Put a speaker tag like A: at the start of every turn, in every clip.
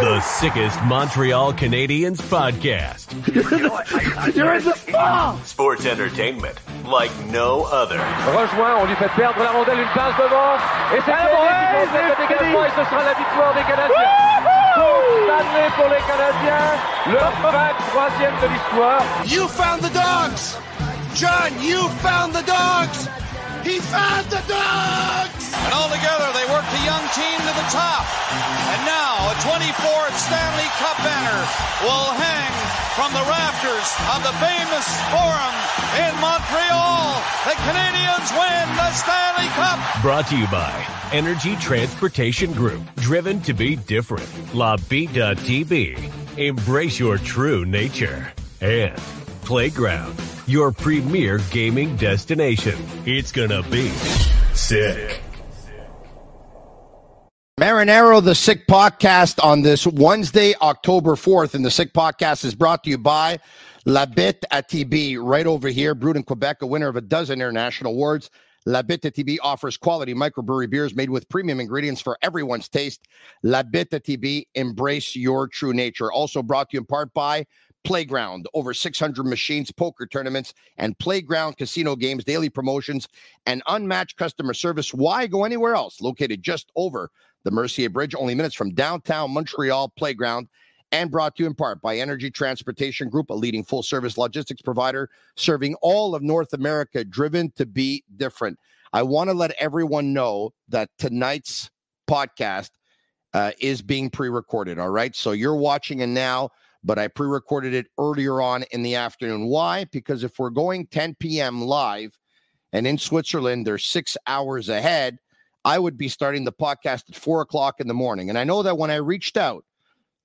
A: The sickest Montreal Canadiens podcast.
B: You're in the spot.
A: Sports entertainment like no other.
C: Rejoint, on lui fait perdre la rondelle, une passe devant. Et c'est Canadien qui complète le dégagement et ce sera la victoire des Canadiens. Coupe Stanley pour les Canadiens, leur 23e de l'histoire.
D: You found the dogs! John, you found the dogs! He found the dogs! And all together, they worked the young team to the top. And now, a 24th Stanley Cup banner will hang from the rafters of the famous Forum in Montreal. The Canadians win the Stanley Cup.
A: Brought to you by Energy Transportation Group. Driven to be different. La Bitt à Tibi. Embrace your true nature. And Playground, your premier gaming destination. It's gonna be sick.
E: Marinaro, the Sick Podcast on this Wednesday, October 4th. And the Sick Podcast is brought to you by La Bitt à Tibi, right over here, brewed in Quebec, a winner of a dozen international awards. La Bitt à Tibi offers quality microbrewery beers made with premium ingredients for everyone's taste. La Bitt à Tibi, embrace your true nature. Also brought to you in part by Playground, over 600 machines, poker tournaments, and playground casino games, daily promotions, and unmatched customer service. Why go anywhere else? Located just over the Mercier Bridge, only minutes from downtown Montreal Playground, and brought to you in part by Energy Transportation Group, a leading full service logistics provider serving all of North America, driven to be different. I want to let everyone know that tonight's podcast uh, is being pre recorded. All right. So you're watching it now but I pre recorded it earlier on in the afternoon. Why? Because if we're going 10 p.m. live and in Switzerland, they're six hours ahead, I would be starting the podcast at four o'clock in the morning. And I know that when I reached out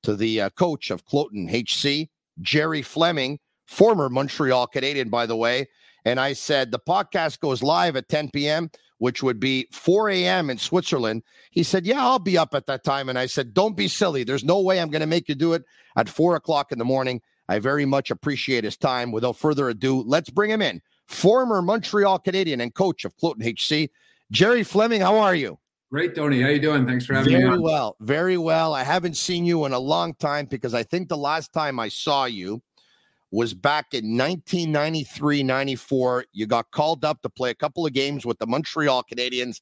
E: to the uh, coach of Kloten HC, Gerry Fleming, former Montreal Canadian, by the way, and I said the podcast goes live at 10 p.m which would be 4 a.m. in Switzerland. He said, Yeah, I'll be up at that time. And I said, Don't be silly. There's no way I'm going to make you do it at four o'clock in the morning. I very much appreciate his time. Without further ado, let's bring him in. Former Montreal Canadian and coach of Kloten HC, Gerry Fleming. How are you?
F: Great, Tony. How you doing? Thanks for having
E: very
F: me.
E: Very well. Very well. I haven't seen you in a long time because I think the last time I saw you was back in 1993 94. You got called up to play a couple of games with the Montreal Canadiens.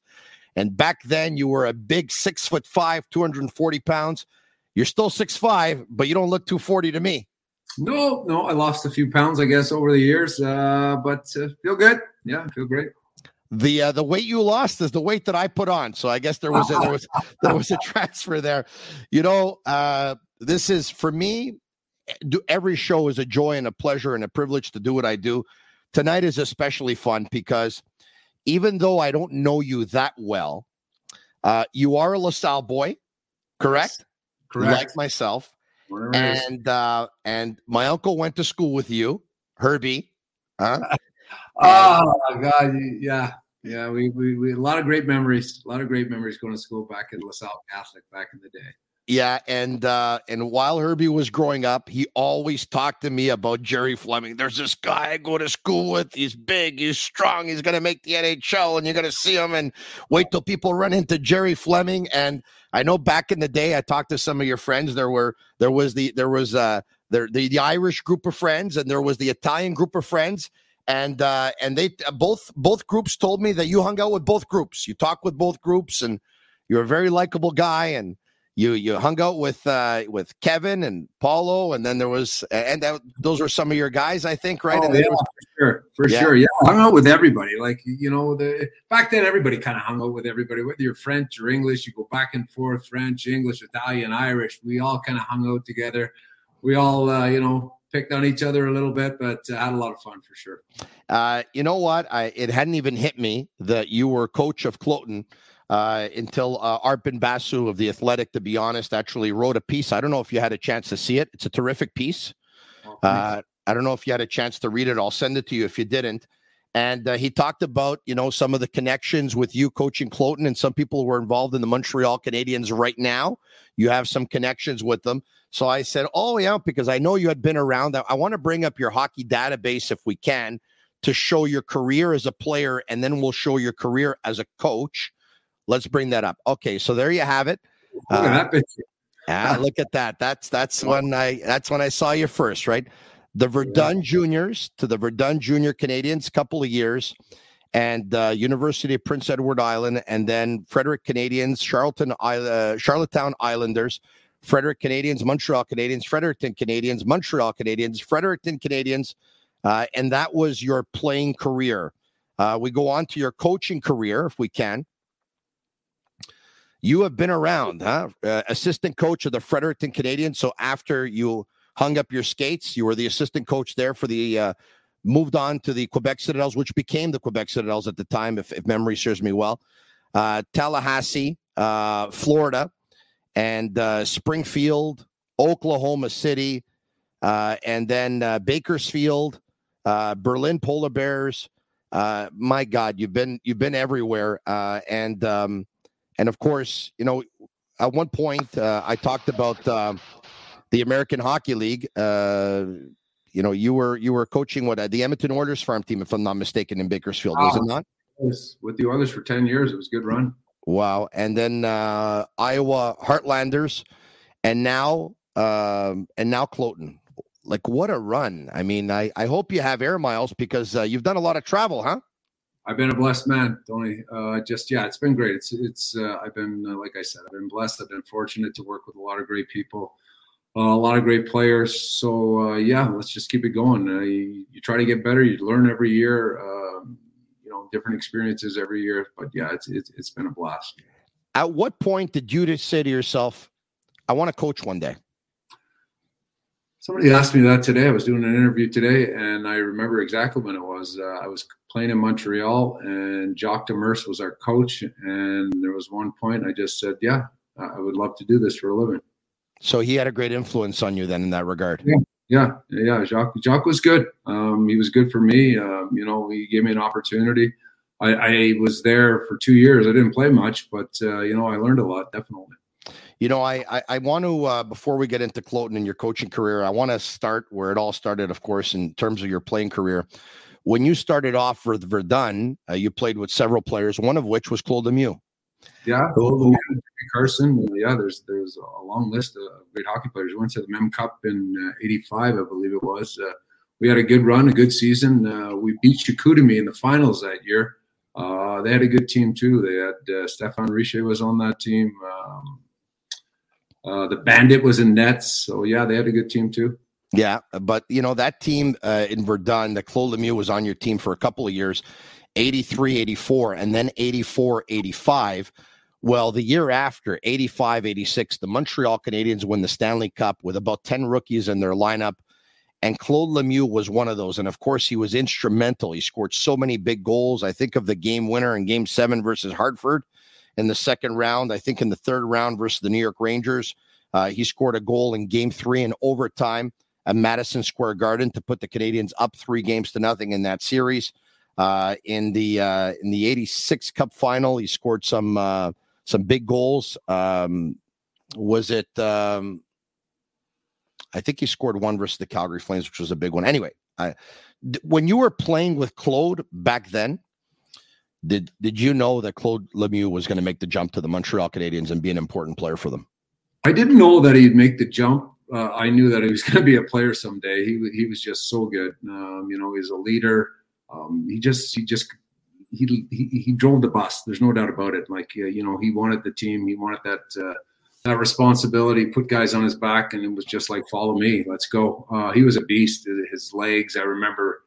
E: And back then, you were a big six foot five, 240 pounds. You're still six five, but you don't look 240 to me.
F: No, no, I lost a few pounds, I guess, over the years, uh, but uh, feel good. Yeah, feel great.
E: The uh, the weight you lost is the weight that I put on, so I guess there was a, there was there was a transfer there. You know, uh, this is for me do every show is a joy and a pleasure and a privilege to do what I do. Tonight is especially fun because even though I don't know you that well, uh, you are a LaSalle boy, correct?
F: Yes, correct.
E: Like myself. And uh, and my uncle went to school with you, Herbie. Huh?
F: oh God, yeah, yeah. We, we we a lot of great memories. A lot of great memories going to school back at LaSalle Catholic back in the day.
E: Yeah, and uh, and while Herbie was growing up, he always talked to me about Gerry Fleming. There's this guy I go to school with. He's big, he's strong, he's gonna make the NHL, and you're gonna see him. And wait till people run into Gerry Fleming. And I know back in the day, I talked to some of your friends. There were there was the there was uh there the, the Irish group of friends, and there was the Italian group of friends. And uh, and they both both groups told me that you hung out with both groups. You talked with both groups, and you're a very likable guy. And you you hung out with uh, with Kevin and Paulo, and then there was and that, those were some of your guys, I think, right?
F: Oh, yeah, was, for sure, for yeah. sure. Yeah, I hung out with everybody. Like you know, the back then everybody kind of hung out with everybody, whether you're French or English. You go back and forth, French, English, Italian, Irish. We all kind of hung out together. We all, uh, you know, picked on each other a little bit, but uh, had a lot of fun for sure.
E: Uh, you know what? I it hadn't even hit me that you were coach of Kloten uh, until uh, Arpon Basu of the Athletic, to be honest, actually wrote a piece. I don't know if you had a chance to see it. It's a terrific piece.
F: Oh,
E: Uh, I don't know if you had a chance to read it. I'll send it to you if you didn't. And uh, he talked about, you know, some of the connections with you coaching Kloten and some people who are involved in the Montreal Canadiens right now. You have some connections with them. So I said, Oh, yeah, because I know you had been around. I want to bring up your hockey database if we can to show your career as a player, and then we'll show your career as a coach. Let's bring that up. Okay, so there you have it.
F: Look at that
E: Yeah, look at that. That's that's when I that's when I saw you first, right? The Verdun Juniors to the Verdun Junior Canadians, couple of years, and uh, University of Prince Edward Island, and then Fredericton Canadians, Charlottetown, uh, Charlottetown Islanders, Fredericton Canadians, Montreal Canadians, Fredericton Canadians, Montreal Canadians, Fredericton Canadians, uh, and that was your playing career. Uh, we go on to your coaching career, if we can. You have been around, huh? Uh, assistant coach of the Fredericton Canadians. So after you hung up your skates, you were the assistant coach there for the. Uh, moved on to the Quebec Citadels, which became the Quebec Citadels at the time, if, if memory serves me well. Uh, Tallahassee, uh, Florida, and uh, Springfield, Oklahoma City, uh, and then uh, Bakersfield, uh, Berlin Polar Bears. Uh, my God, you've been you've been everywhere, uh, and um, and of course, you know, at one point uh, I talked about uh, the American Hockey League. Uh, you know, you were you were coaching what uh, the Edmonton Oilers farm team, if I'm not mistaken, in Bakersfield, was it not?
F: Yes, with the Oilers for ten years, it was a good run.
E: Wow, and then uh, Iowa Heartlanders, and now um, and now Kloten like what a run. I mean, I, I hope you have air miles because uh, you've done a lot of travel, huh?
F: I've been a blessed man, Tony. Uh, just yeah, it's been great. It's it's uh, I've been uh, like I said, I've been blessed. I've been fortunate to work with a lot of great people, uh, a lot of great players. So uh, yeah, let's just keep it going. You, you, try to get better. You learn every year. Um, you know, different experiences every year. But yeah, it's, it's it's been a blast.
E: At what point did you just say to yourself, "I want to coach one day"?
F: Somebody asked me that today. I was doing an interview today, and I remember exactly when it was. Uh, I was playing in Montreal, and Jacques Demers was our coach. And there was one point I just said, "Yeah, I would love to do this for a living."
E: So he had a great influence on you then in that regard.
F: Yeah, yeah, yeah. Jacques, Jacques was good. Um, he was good for me. Um, you know, he gave me an opportunity. I, I, was there for two years. I didn't play much, but uh, you know, I learned a lot. Definitely.
E: You know, I I, I want to uh, before we get into Kloten and your coaching career, I want to start where it all started. Of course, in terms of your playing career, when you started off with Verdun, uh, you played with several players, one of which was Claude Lemieux.
F: Yeah, Carson. Yeah, there's there's a long list of great hockey players. We went to the Mem Cup in '85, uh, I believe it was. Uh, we had a good run, a good season. Uh, we beat Chicoutimi in the finals that year. Uh, they had a good team too. They had uh, Stéphane Richer was on that team. Um, uh, the Bandit was in nets, so yeah, they had a good team too.
E: Yeah, but you know that team uh, in Verdun, that Claude Lemieux was on your team for a couple of years, 83, 84, and then 84, 85. Well, the year after, 85, 86, the Montreal Canadiens win the Stanley Cup with about 10 rookies in their lineup. And Claude Lemieux was one of those. And of course, he was instrumental. He scored so many big goals. I think of the game winner in game seven versus Hartford in the second round. I think in the third round versus the New York Rangers, uh, he scored a goal in game three in overtime at Madison Square Garden to put the Canadiens up three games to nothing in that series. Uh, in the uh, in the '86 Cup final, he scored some uh, some big goals. Um, was it? Um, I think he scored one versus the Calgary Flames, which was a big one. Anyway, I, when you were playing with Claude back then, did did you know that Claude Lemieux was going to make the jump to the Montreal Canadiens and be an important player for them?
F: I didn't know that he'd make the jump. Uh, I knew that he was going to be a player someday. He he was just so good. Um, you know, he's a leader. Um, he just he just he, he he drove the bus. There's no doubt about it. Like uh, you know, he wanted the team. He wanted that uh, that responsibility. Put guys on his back, and it was just like, follow me, let's go. Uh, he was a beast. His legs. I remember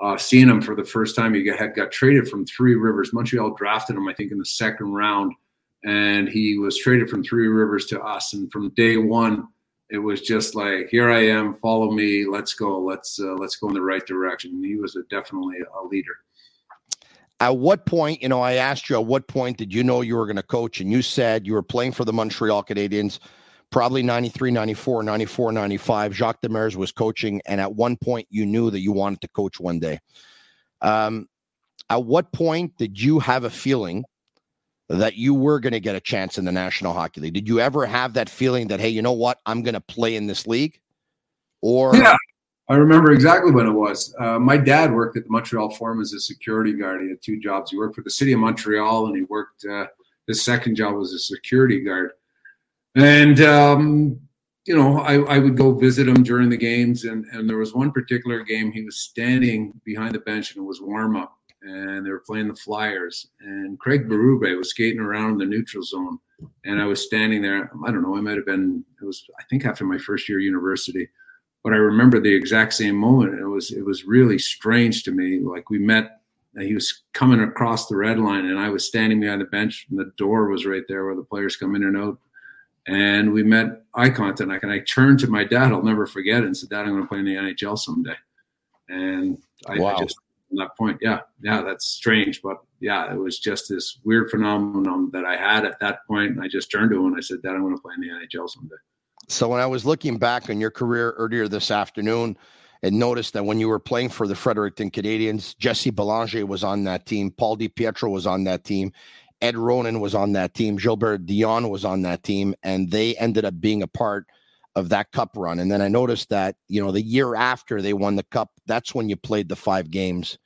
F: uh, seeing him for the first time. He had got traded from Three Rivers. Montreal drafted him, I think, in the second round, and he was traded from Three Rivers to us. And from day one, it was just like, here I am, follow me, let's go, let's uh, let's go in the right direction. And he was a, definitely a leader.
E: At what point, you know, I asked you, at what point did you know you were going to coach? And you said you were playing for the Montreal Canadiens, probably 93, 94, 94, 95. Jacques Demers was coaching, and at one point you knew that you wanted to coach one day. Um, at what point did you have a feeling that you were going to get a chance in the National Hockey League? Did you ever have that feeling that, hey, you know what, I'm going to play in this league? Or
F: yeah, I remember exactly when it was. Uh, my dad worked at the Montreal Forum as a security guard. He had two jobs. He worked for the city of Montreal, and he worked. Uh, his second job was a security guard. And um, you know, I, I would go visit him during the games, and and there was one particular game he was standing behind the bench, and it was warm up, and they were playing the Flyers, and Craig Berube was skating around in the neutral zone, and I was standing there. I don't know. I might have been. It was I think after my first year university but I remember the exact same moment. It was it was really strange to me. Like we met, and he was coming across the red line, and I was standing behind the bench, and the door was right there where the players come in and out. And we met eye contact, and I turned to my dad. I'll never forget it, and said, "Dad, I'm going to play in the NHL someday." And I, wow. I just from that point, yeah, yeah, that's strange, but yeah, it was just this weird phenomenon that I had at that point. And I just turned to him and I said, "Dad, I'm going to play in the NHL someday."
E: So when I was looking back on your career earlier this afternoon and noticed that when you were playing for the Fredericton Canadians, Jesse Belanger was on that team, Paul DiPietro was on that team, Ed Ronan was on that team, Gilbert Dionne was on that team, and they ended up being a part of that cup run. And then I noticed that, you know, the year after they won the cup, that's when you played the five games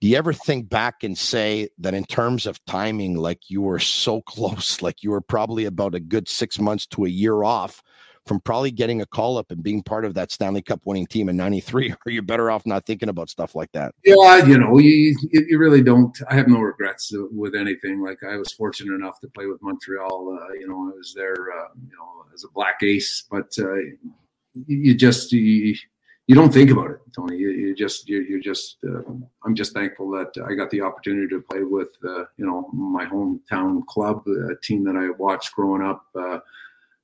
E: do you ever think back and say that in terms of timing, like you were so close, like you were probably about a good six months to a year off from probably getting a call up and being part of that Stanley Cup winning team in 93? Are you better off not thinking about stuff like that?
F: Yeah, you know, you, you really don't. I have no regrets with anything. Like I was fortunate enough to play with Montreal. Uh, you know, I was there, uh, you know, as a black ace, but uh, you just, you, you don't think about it, Tony. You, you just you, you just uh, I'm just thankful that I got the opportunity to play with uh, you know my hometown club, a team that I watched growing up. Uh,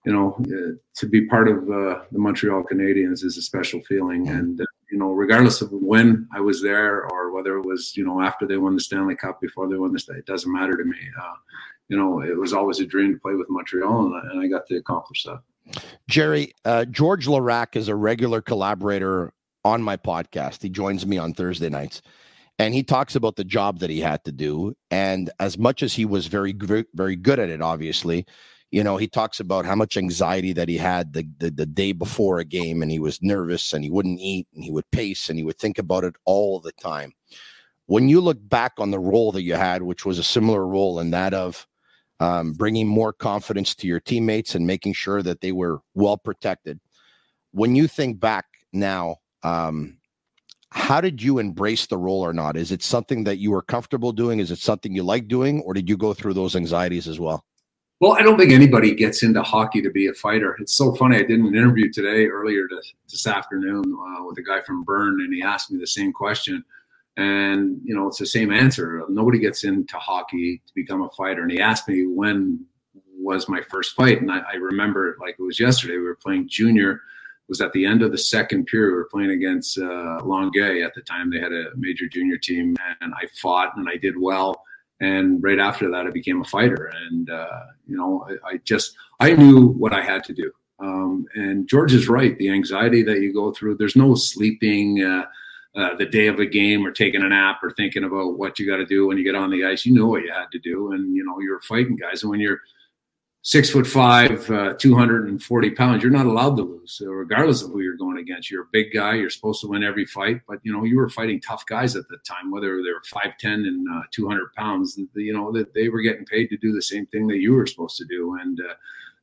F: you know, uh, to be part of uh, the Montreal Canadiens is a special feeling, and uh, you know, regardless of when I was there or whether it was you know after they won the Stanley Cup, before they won the Stanley, it doesn't matter to me. you know, it was always a dream to play with Montreal, and, and I got to accomplish that.
E: Gerry, uh, Georges Laraque is a regular collaborator on my podcast. He joins me on Thursday nights and he talks about the job that he had to do. And as much as he was very, very good at it, obviously, you know, he talks about how much anxiety that he had the, the, the day before a game and he was nervous and he wouldn't eat and he would pace and he would think about it all the time. When you look back on the role that you had, which was a similar role in that of um, bringing more confidence to your teammates and making sure that they were well protected. When you think back now, um, how did you embrace the role or not? Is it something that you were comfortable doing? Is it something you like doing, or did you go through those anxieties as well?
F: Well, I don't think anybody gets into hockey to be a fighter. It's so funny. I did an interview today, earlier to, this afternoon, uh, with a guy from Bern, and he asked me the same question. And, you know, it's the same answer. Nobody gets into hockey to become a fighter. And he asked me when was my first fight. And I, I remember it like it was yesterday. We were playing junior. Was at the end of the second period. We were playing against uh, Longueuil at the time. They had a major junior team. And I fought and I did well. And right after that, I became a fighter. And, uh, you know, I, I, just, I knew what I had to do. Um, and Georges is right. The anxiety that you go through, there's no sleeping. Uh, uh, the day of a game or taking a nap or thinking about what you got to do when you get on the ice. You know what you had to do, and you know you're fighting guys. And when you're six foot five, uh, 240 pounds, you're not allowed to lose, regardless of who you're going against. You're a big guy. You're supposed to win every fight, but you know you were fighting tough guys at the time, whether they were 5'10 and uh, 200 pounds. You know that they were getting paid to do the same thing that you were supposed to do, and uh,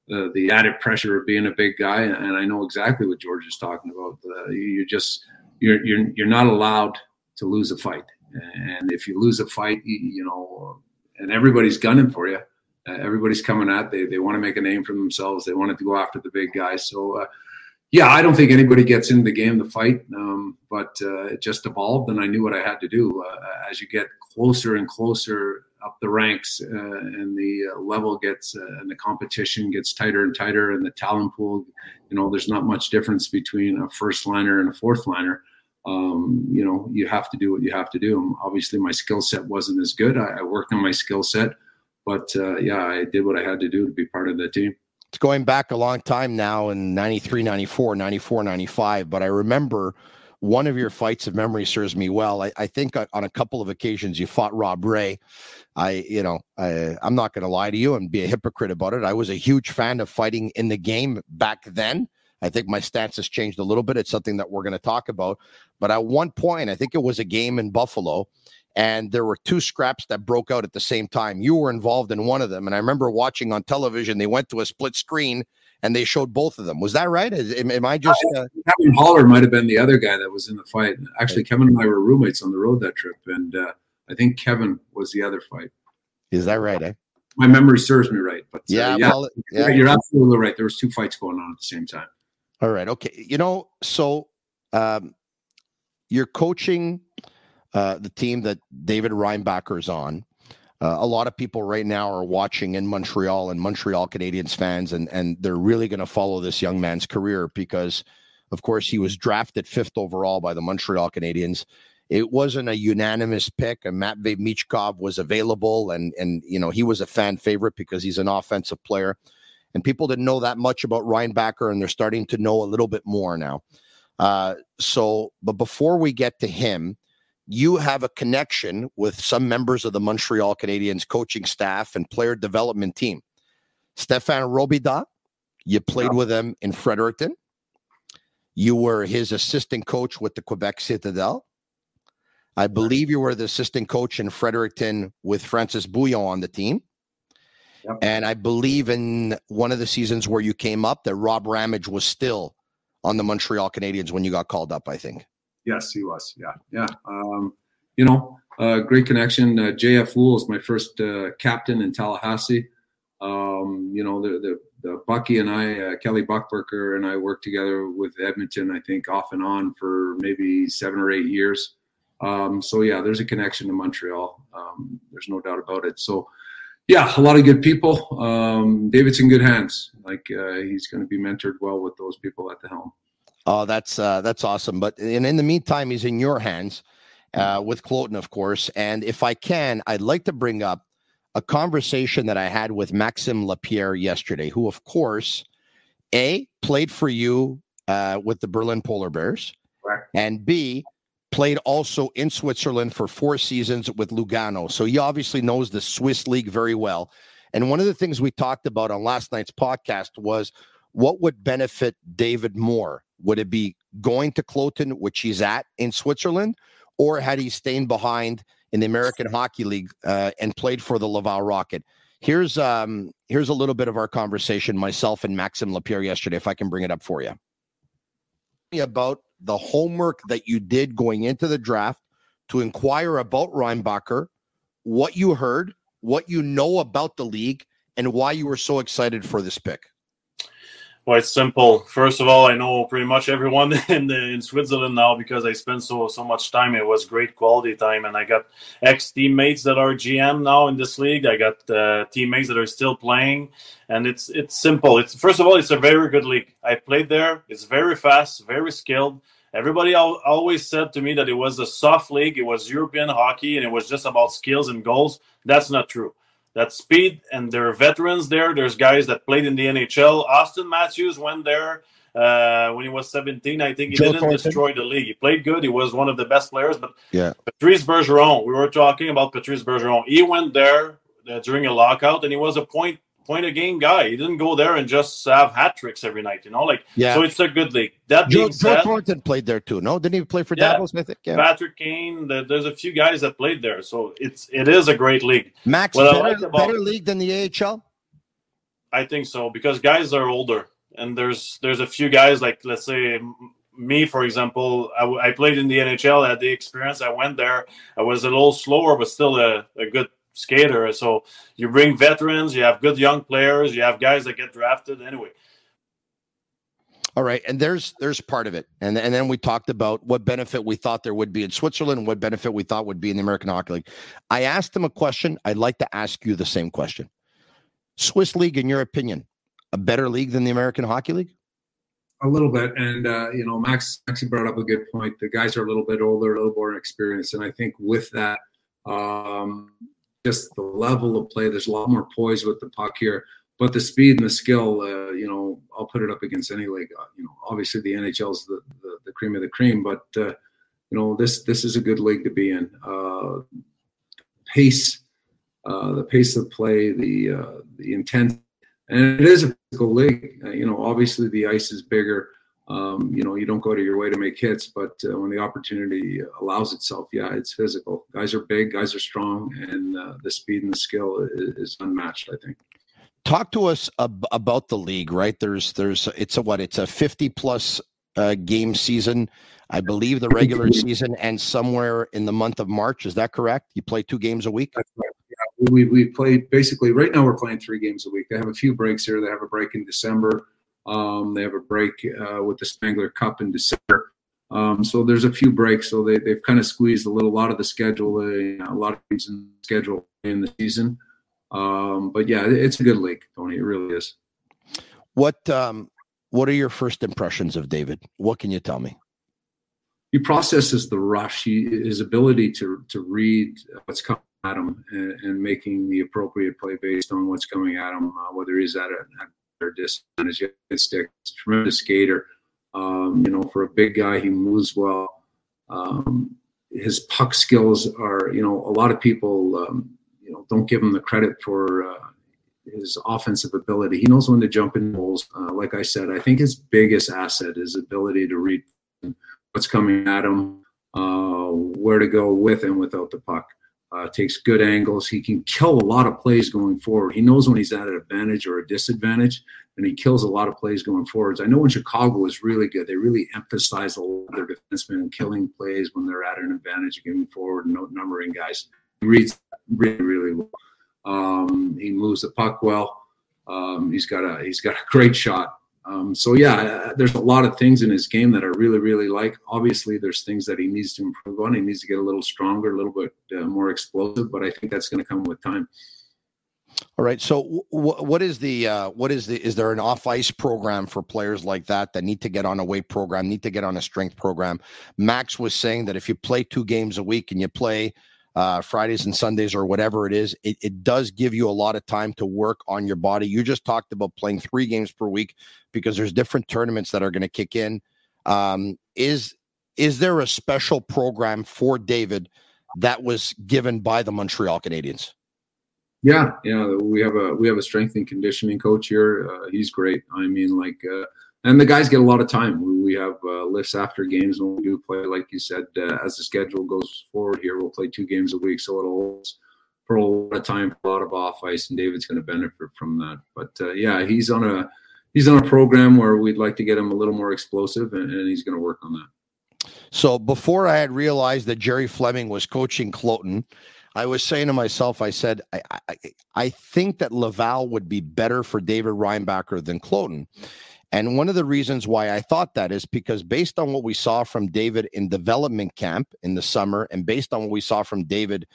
F: the, the added pressure of being a big guy. And I know exactly what Georges is talking about. Uh, you just you're you're you're not allowed to lose a fight. And if you lose a fight, you, you know, and everybody's gunning for you. Uh, everybody's coming at. They they want to make a name for themselves. They wanted to go after the big guys. So. Uh, yeah, I don't think anybody gets into the game to fight, um, but uh, it just evolved, and I knew what I had to do. Uh, as you get closer and closer up the ranks, uh, and the uh, level gets uh, and the competition gets tighter and tighter, and the talent pool, you know, there's not much difference between a first liner and a fourth liner um, you know, you have to do what you have to do. Obviously, my skill set wasn't as good. I, I worked on my skill set, but uh, yeah, I did what I had to do to be part of the team.
E: it's going back a long time now in 93, 94, 94, 95. But I remember one of your fights, if memory serves me well. I, I think on a couple of occasions you fought Rob Ray. I, you know, I, I'm not going to lie to you and be a hypocrite about it. I was a huge fan of fighting in the game back then. I think my stance has changed a little bit. It's something that we're going to talk about. But at one point, I think it was a game in Buffalo, and there were two scraps that broke out at the same time. You were involved in one of them, and I remember watching on television. They went to a split screen and they showed both of them. Was that right? Am, am I just uh...
F: Kevin Haller might have been the other guy that was in the fight? Actually, Kevin and I were roommates on the road that trip, and uh, I think Kevin was the other fight.
E: Is that right? Eh?
F: My memory serves me right, but uh,
E: yeah,
F: yeah, well, yeah, you're absolutely right. There was two fights going on at the same time.
E: All right, okay. You know, so um, you're coaching uh, the team that David Reinbacher is on. Uh, a lot of people right now are watching in Montreal and Montreal Canadiens fans, and and they're really going to follow this young man's career because, of course, he was drafted fifth overall by the Montreal Canadiens. It wasn't a unanimous pick, and Matvey Michkov was available, and and you know he was a fan favorite because he's an offensive player, and people didn't know that much about Reinbacher, and they're starting to know a little bit more now. Uh, so, but before we get to him, you have a connection with some members of the Montreal Canadiens coaching staff and player development team. Stéphane Robidas, you played yeah. with him in Fredericton. You were his assistant coach with the Quebec Citadel. I believe you were the assistant coach in Fredericton with Francis Bouillon on the team. Yep. And I believe in one of the seasons where you came up that Rob Ramage was still on the Montreal Canadiens when you got called up, I think.
F: Yes, he was. Yeah, yeah. Um, you know, uh, great connection. Uh, JF Houle is my first uh, captain in Tallahassee. Um, you know, the, the, the Bucky and I, uh, Kelly Buchberger and I worked together with Edmonton, I think off and on for maybe seven or eight years. Um, so yeah, there's a connection to Montreal. Um, there's no doubt about it. So yeah, a lot of good people. Um, David's in good hands. Like uh, he's going to be mentored well with those people at the helm.
E: Oh, that's uh, that's awesome. But and in the meantime, he's in your hands uh, with Kloten, of course. And if I can, I'd like to bring up a conversation that I had with Maxime Lapierre yesterday, who, of course, A, played for you uh, with the Berlin Polar Bears, right. and B, played also in Switzerland for four seasons with Lugano. So he obviously knows the Swiss league very well. And one of the things we talked about on last night's podcast was what would benefit David more? Would it be going to Kloten, which he's at in Switzerland, or had he stayed behind in the American Hockey League uh, and played for the Laval Rocket? Here's um, here's a little bit of our conversation, myself and Maxime Lapierre yesterday, if I can bring it up for you. About the homework that you did going into the draft to inquire about Reinbacher, what you heard, what you know about the league, and why you were so excited for this pick.
G: Well, it's simple. First of all, I know pretty much everyone in the, in Switzerland now because I spent so so much time. It was great quality time, and I got ex teammates that are GM now in this league. I got uh, teammates that are still playing, and it's it's simple. It's first of all, it's a very good league. I played there. It's very fast, very skilled. Everybody al- always said to me that it was a soft league. It was European hockey, and it was just about skills and goals. That's not true that speed, and there are veterans there. There's guys that played in the NHL. Auston Matthews went there uh, when he was 17. I think he Joe didn't Thornton. destroy the league. He played good. He was one of the best players. But
E: yeah,
G: Patrice Bergeron. We were talking about Patrice Bergeron. He went there uh, during a lockout, and he was a point point a game guy. He didn't go there and just have hat tricks every night, you know. Like, yeah. So it's a good league. That Joe, being said,
E: Joe Thornton played there too. No, didn't he play for yeah, Davos? I think.
G: Yeah. Patrick Kane. The, there's a few guys that played there, so it's it is a great league.
E: Max, better, like about, better league than the AHL.
G: I think so because guys are older, and there's there's a few guys like let's say me, for example, I, I, played in the NHL, I had the experience. I went there. I was a little slower, but still a, a good skater. So you bring veterans, you have good young players, you have guys that get drafted anyway.
E: All right, and there's there's part of it, and and then we talked about what benefit we thought there would be in Switzerland, what benefit we thought would be in the American Hockey League. I asked him a question. I'd like to ask you the same question. Swiss League, in your opinion, a better league than the American Hockey League?
F: A little bit, and uh, you know, Max actually brought up a good point. The guys are a little bit older, a little more experienced, and I think with that, um, just the level of play. There's a lot more poise with the puck here. but the speed and the skill, uh, you know, I'll put it up against any league. Uh, you know, obviously the NHL's the, the, the cream of the cream, but uh, you know this this is a good league to be in. Uh, pace, uh, the pace of play, the uh, the intent, and it is a physical league. you know, obviously the ice is bigger. Um, you know, you don't go to your way to make hits, but when the opportunity allows itself, yeah, it's physical. Guys are big, guys are strong, and the speed and the skill is, is unmatched. I think.
E: Talk to us ab- about the league right? There's there's it's a what it's a 50 plus uh, game season i believe the regular season ends somewhere in the month of march is that correct? You play two games a week?
F: Yeah, we, we play basically right now we're playing three games a week. They have a few breaks here they have a break in december um, they have a break uh, with the Spengler cup in december um, so there's a few breaks so they, they've kind of squeezed a little lot of the schedule uh, a lot of things in the schedule in the season um, but yeah, it's a good league, Tony. It really is.
E: What um, What are your first impressions of David? What can you tell me?
F: He processes the rush. He, his ability to to read what's coming at him and, and, making the appropriate play based on what's coming at him, uh, whether he's at a, disadvantage. Good stick, tremendous skater. Um, you know, for a big guy, he moves well. Um, his puck skills are, you know, a lot of people um, you know, don't give him the credit for uh, his offensive ability. He knows when to jump in holes. Uh, like I said, I think his biggest asset is ability to read what's coming at him, uh, where to go with and without the puck. Uh, takes good angles. He can kill a lot of plays going forward. He knows when he's at an advantage or a disadvantage, and he kills a lot of plays going forwards. I know when Chicago was really good, they really emphasized a lot of their defensemen killing plays when they're at an advantage, getting forward and numbering guys reads really, really well. Um, he moves the puck well. Um, he's got a he's got a great shot. Um, so yeah, there's a lot of things in his game that I really, really like. Obviously, there's things that he needs to improve on. He needs to get a little stronger, a little bit uh, more explosive. But I think that's going to come with time.
E: All right. So, w- what is the uh, what is the is there an off ice program for players like that that need to get on a weight program, need to get on a strength program? Max was saying that if you play two games a week and you play uh, Fridays and Sundays or whatever it is, it, it does give you a lot of time to work on your body. You just talked about playing three games per week because there's different tournaments that are going to kick in. Um, is is there a special program for David that was given by the Montreal Canadiens?
F: Yeah, yeah, we have a we have a strength and conditioning coach here. Uh, he's great. I mean, like uh, and the guys get a lot of time. We have uh, lifts after games when we do play. Like you said, uh, as the schedule goes forward here, we'll play two games a week, so it'll for a lot of time, a lot of off ice, and David's going to benefit from that. But uh, yeah, he's on a he's on a program where we'd like to get him a little more explosive, and, and he's going to work on that.
E: So before I had realized that Gerry Fleming was coaching Kloten, I was saying to myself, I said, I, I, I think that Laval would be better for David Reinbacher than Kloten. And one of the reasons why I thought that is because based on what we saw from David in development camp in the summer, and based on what we saw from David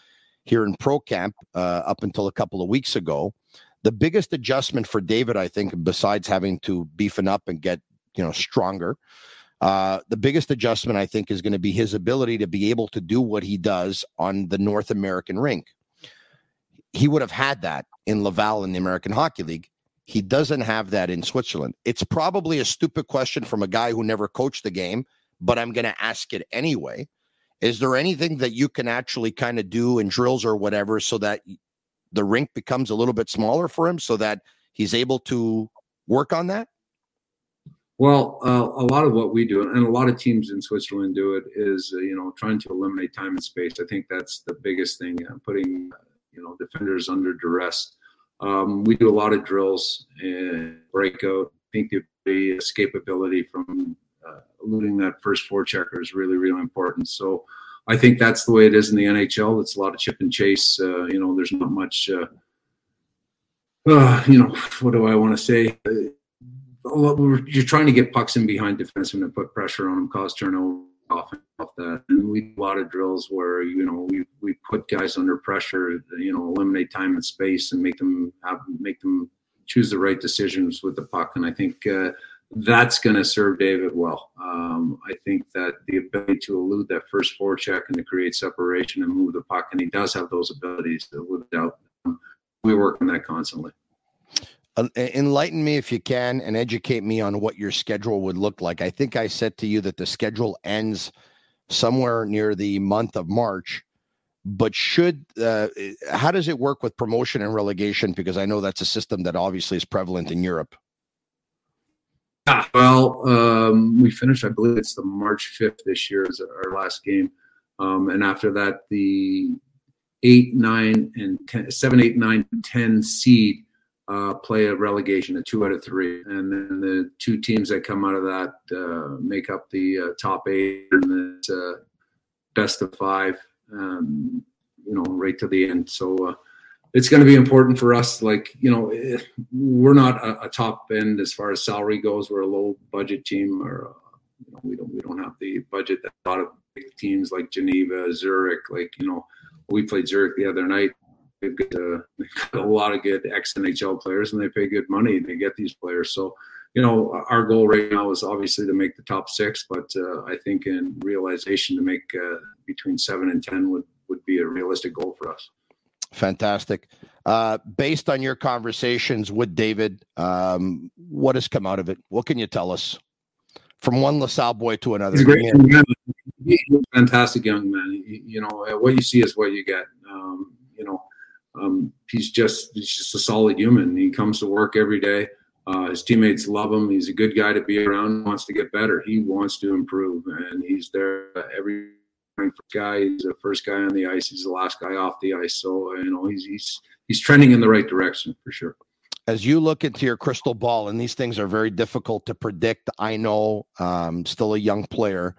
E: here in pro camp uh, up until a couple of weeks ago, the biggest adjustment for David, I think, besides having to beefen up and get you know stronger, uh, the biggest adjustment I think is going to be his ability to be able to do what he does on the North American rink. He would have had that in Laval in the American Hockey League he doesn't have that in Switzerland. It's probably a stupid question from a guy who never coached the game, but I'm going to ask it anyway. Is there anything that you can actually kind of do in drills or whatever so that the rink becomes a little bit smaller for him so that he's able to work on that?
F: Well, uh, a lot of what we do, and a lot of teams in Switzerland do it, is uh, you know trying to eliminate time and space. I think that's the biggest thing. Uh, putting you know defenders under duress um, we do a lot of drills and breakout. I think the escapability from uh, that first forechecker is really, really important. So I think that's the way it is in the NHL. It's a lot of chip and chase. Uh, you know, there's not much. Uh, uh you know, what do I want to say? You're trying to get pucks in behind defensemen and put pressure on them, cause turnover off, off that. And we do a lot of drills where you know we we put guys under pressure, you know, eliminate time and space and make them have make them choose the right decisions with the puck. And I think uh, that's going to serve David well. Um, I think that the ability to elude that first forecheck and to create separation and move the puck, and he does have those abilities without. We work on that constantly.
E: Enlighten me if you can and educate me on what your schedule would look like. I think I said to you that the schedule ends somewhere near the month of March. But should uh, how does it work with promotion and relegation? Because I know that's a system that obviously is prevalent in Europe.
F: Yeah, well, um, we finished. I believe it's the March fifth this year is our last game, um, and after that, the eight, nine, and ten, seven, eight, nine, ten seed uh, play a relegation, a two out of three, and then the two teams that come out of that uh, make up the uh, top eight, and it's uh, best of five, um, you know, right to the end. So uh, it's going to be important for us. Like you know, eh, we're not a, a, top end as far as salary goes. We're a low budget team, or you know, we don't we don't have the budget that a lot of big teams like Geneva, Zurich, like you know, we played Zurich the other night they've got, uh, they've got a lot of good ex NHL players, and they pay good money to get these players. So, you know, our goal right now is obviously to make the top six, but uh, I think in realization to make uh, between seven and ten would would be a realistic goal for us.
E: Fantastic. Uh, based on your conversations with David, um, what has come out of it? What can you tell us from one LaSalle boy to another?
F: He's a great young man. He's a fantastic young man. You know, what you see is what you get. Um, he's just he's just a solid human. He comes to work every day. Uh, his teammates love him. He's a good guy to be around. Wants to get better. He wants to improve, and he's there every guy. He's the first guy on the ice. He's the last guy off the ice. So you know he's he's he's trending in the right direction for sure.
E: As you look into your crystal ball, and these things are very difficult to predict. I know, um, still a young player.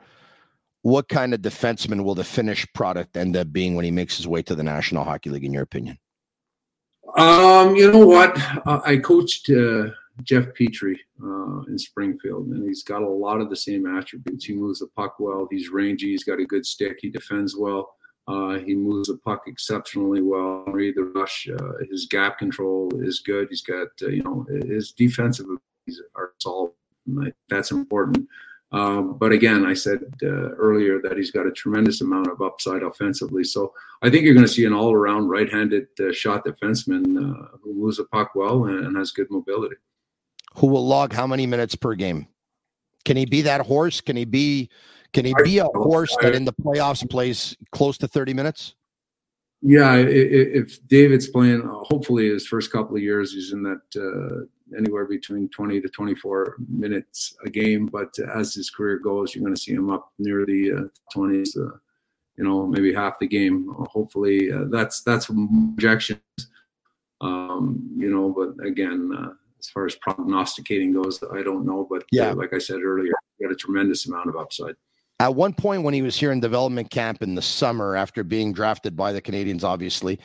E: What kind of defenseman will the finished product end up being when he makes his way to the National Hockey League, in your opinion?
F: Um, you know what? I coached uh, Jeff Petry uh, in Springfield, and he's got a lot of the same attributes. He moves the puck well. He's rangy. He's got a good stick. He defends well. Uh, he moves the puck exceptionally well. Read the rush. Uh, his gap control is good. He's got uh, you know his defensive abilities are solid. That's important. Um, but again, I said uh, earlier that he's got a tremendous amount of upside offensively. So I think you're going to see an all-around right-handed uh, shot defenseman uh, who moves the puck well and, and, has good mobility.
E: Who will log how many minutes per game? Can he be that horse? Can he be? Can he be a horse that in the playoffs plays close to 30 minutes?
F: Yeah, if David's playing, hopefully his first couple of years, he's in that uh, anywhere between 20 to 24 minutes a game. But as his career goes, you're going to see him up near the uh, 20s, uh, you know, maybe half the game. Hopefully, uh, that's that's projections. Um, you know, but again, uh, as far as prognosticating goes, I don't know. But uh, yeah, like I said earlier, he got a tremendous amount of upside.
E: At one point, when he was here in development camp in the summer, after being drafted by the Canadians, obviously,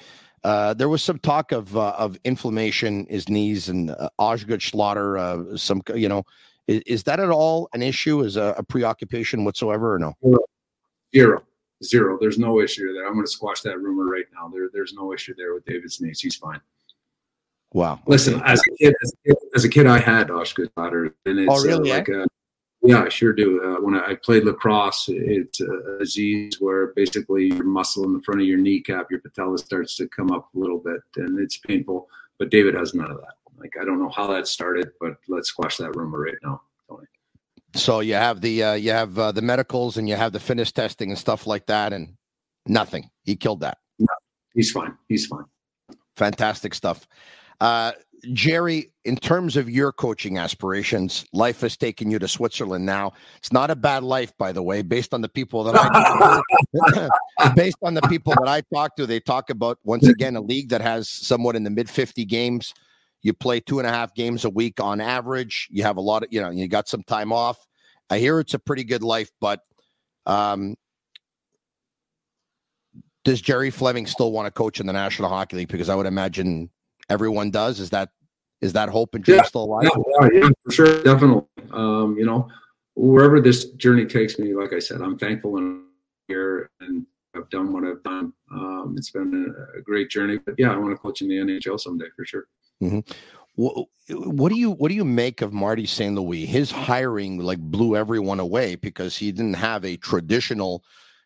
E: uh, there was some talk of uh, of inflammation, his knees, and uh, Osgood Schlatter. Uh, some, you know, is, is, that at all an issue? Is a, a, preoccupation whatsoever, or no?
F: Zero, zero. There's no issue there. I'm going to squash that rumor right now. There, there's no issue there with David's knees. He's fine.
E: Wow.
F: Listen, as a kid, as a kid, as a kid I had Osgood Slaughter, and it's oh, really, uh, like a yeah, I sure do. Uh, when I played lacrosse, it's a disease where basically your muscle in the front of your kneecap, your patella starts to come up a little bit, and it's painful. But David has none of that. Like I don't know how that started, but let's squash that rumor right now, Tony.
E: So you have the uh, you have uh, the medicals and you have the fitness testing and stuff like that, and nothing. He killed that.
F: No, he's fine. He's fine.
E: Fantastic stuff. Uh, Gerry, in terms of your coaching aspirations, life has taken you to Switzerland now. It's not a bad life, by the way, based on the people that I based on the people that I talk to. They talk about once again a league that has somewhat in the mid 50 games. You play two and a half games a week on average. You have a lot of, you know, you got some time off. I hear it's a pretty good life, but um, does Gerry Fleming still want to coach in the National Hockey League? Because I would imagine everyone does. Is that is that hope and dream yeah, still alive?
F: Yeah, yeah, for sure, definitely. Um, you know, wherever this journey takes me, like I said, I'm thankful and here and I've done what I've done. Um, it's been a, great journey, but yeah, I want to coach in the NHL someday for sure.
E: Mm-hmm. What, what do you what do you make of Marty St. Louis? His hiring like blew everyone away because he didn't have a traditional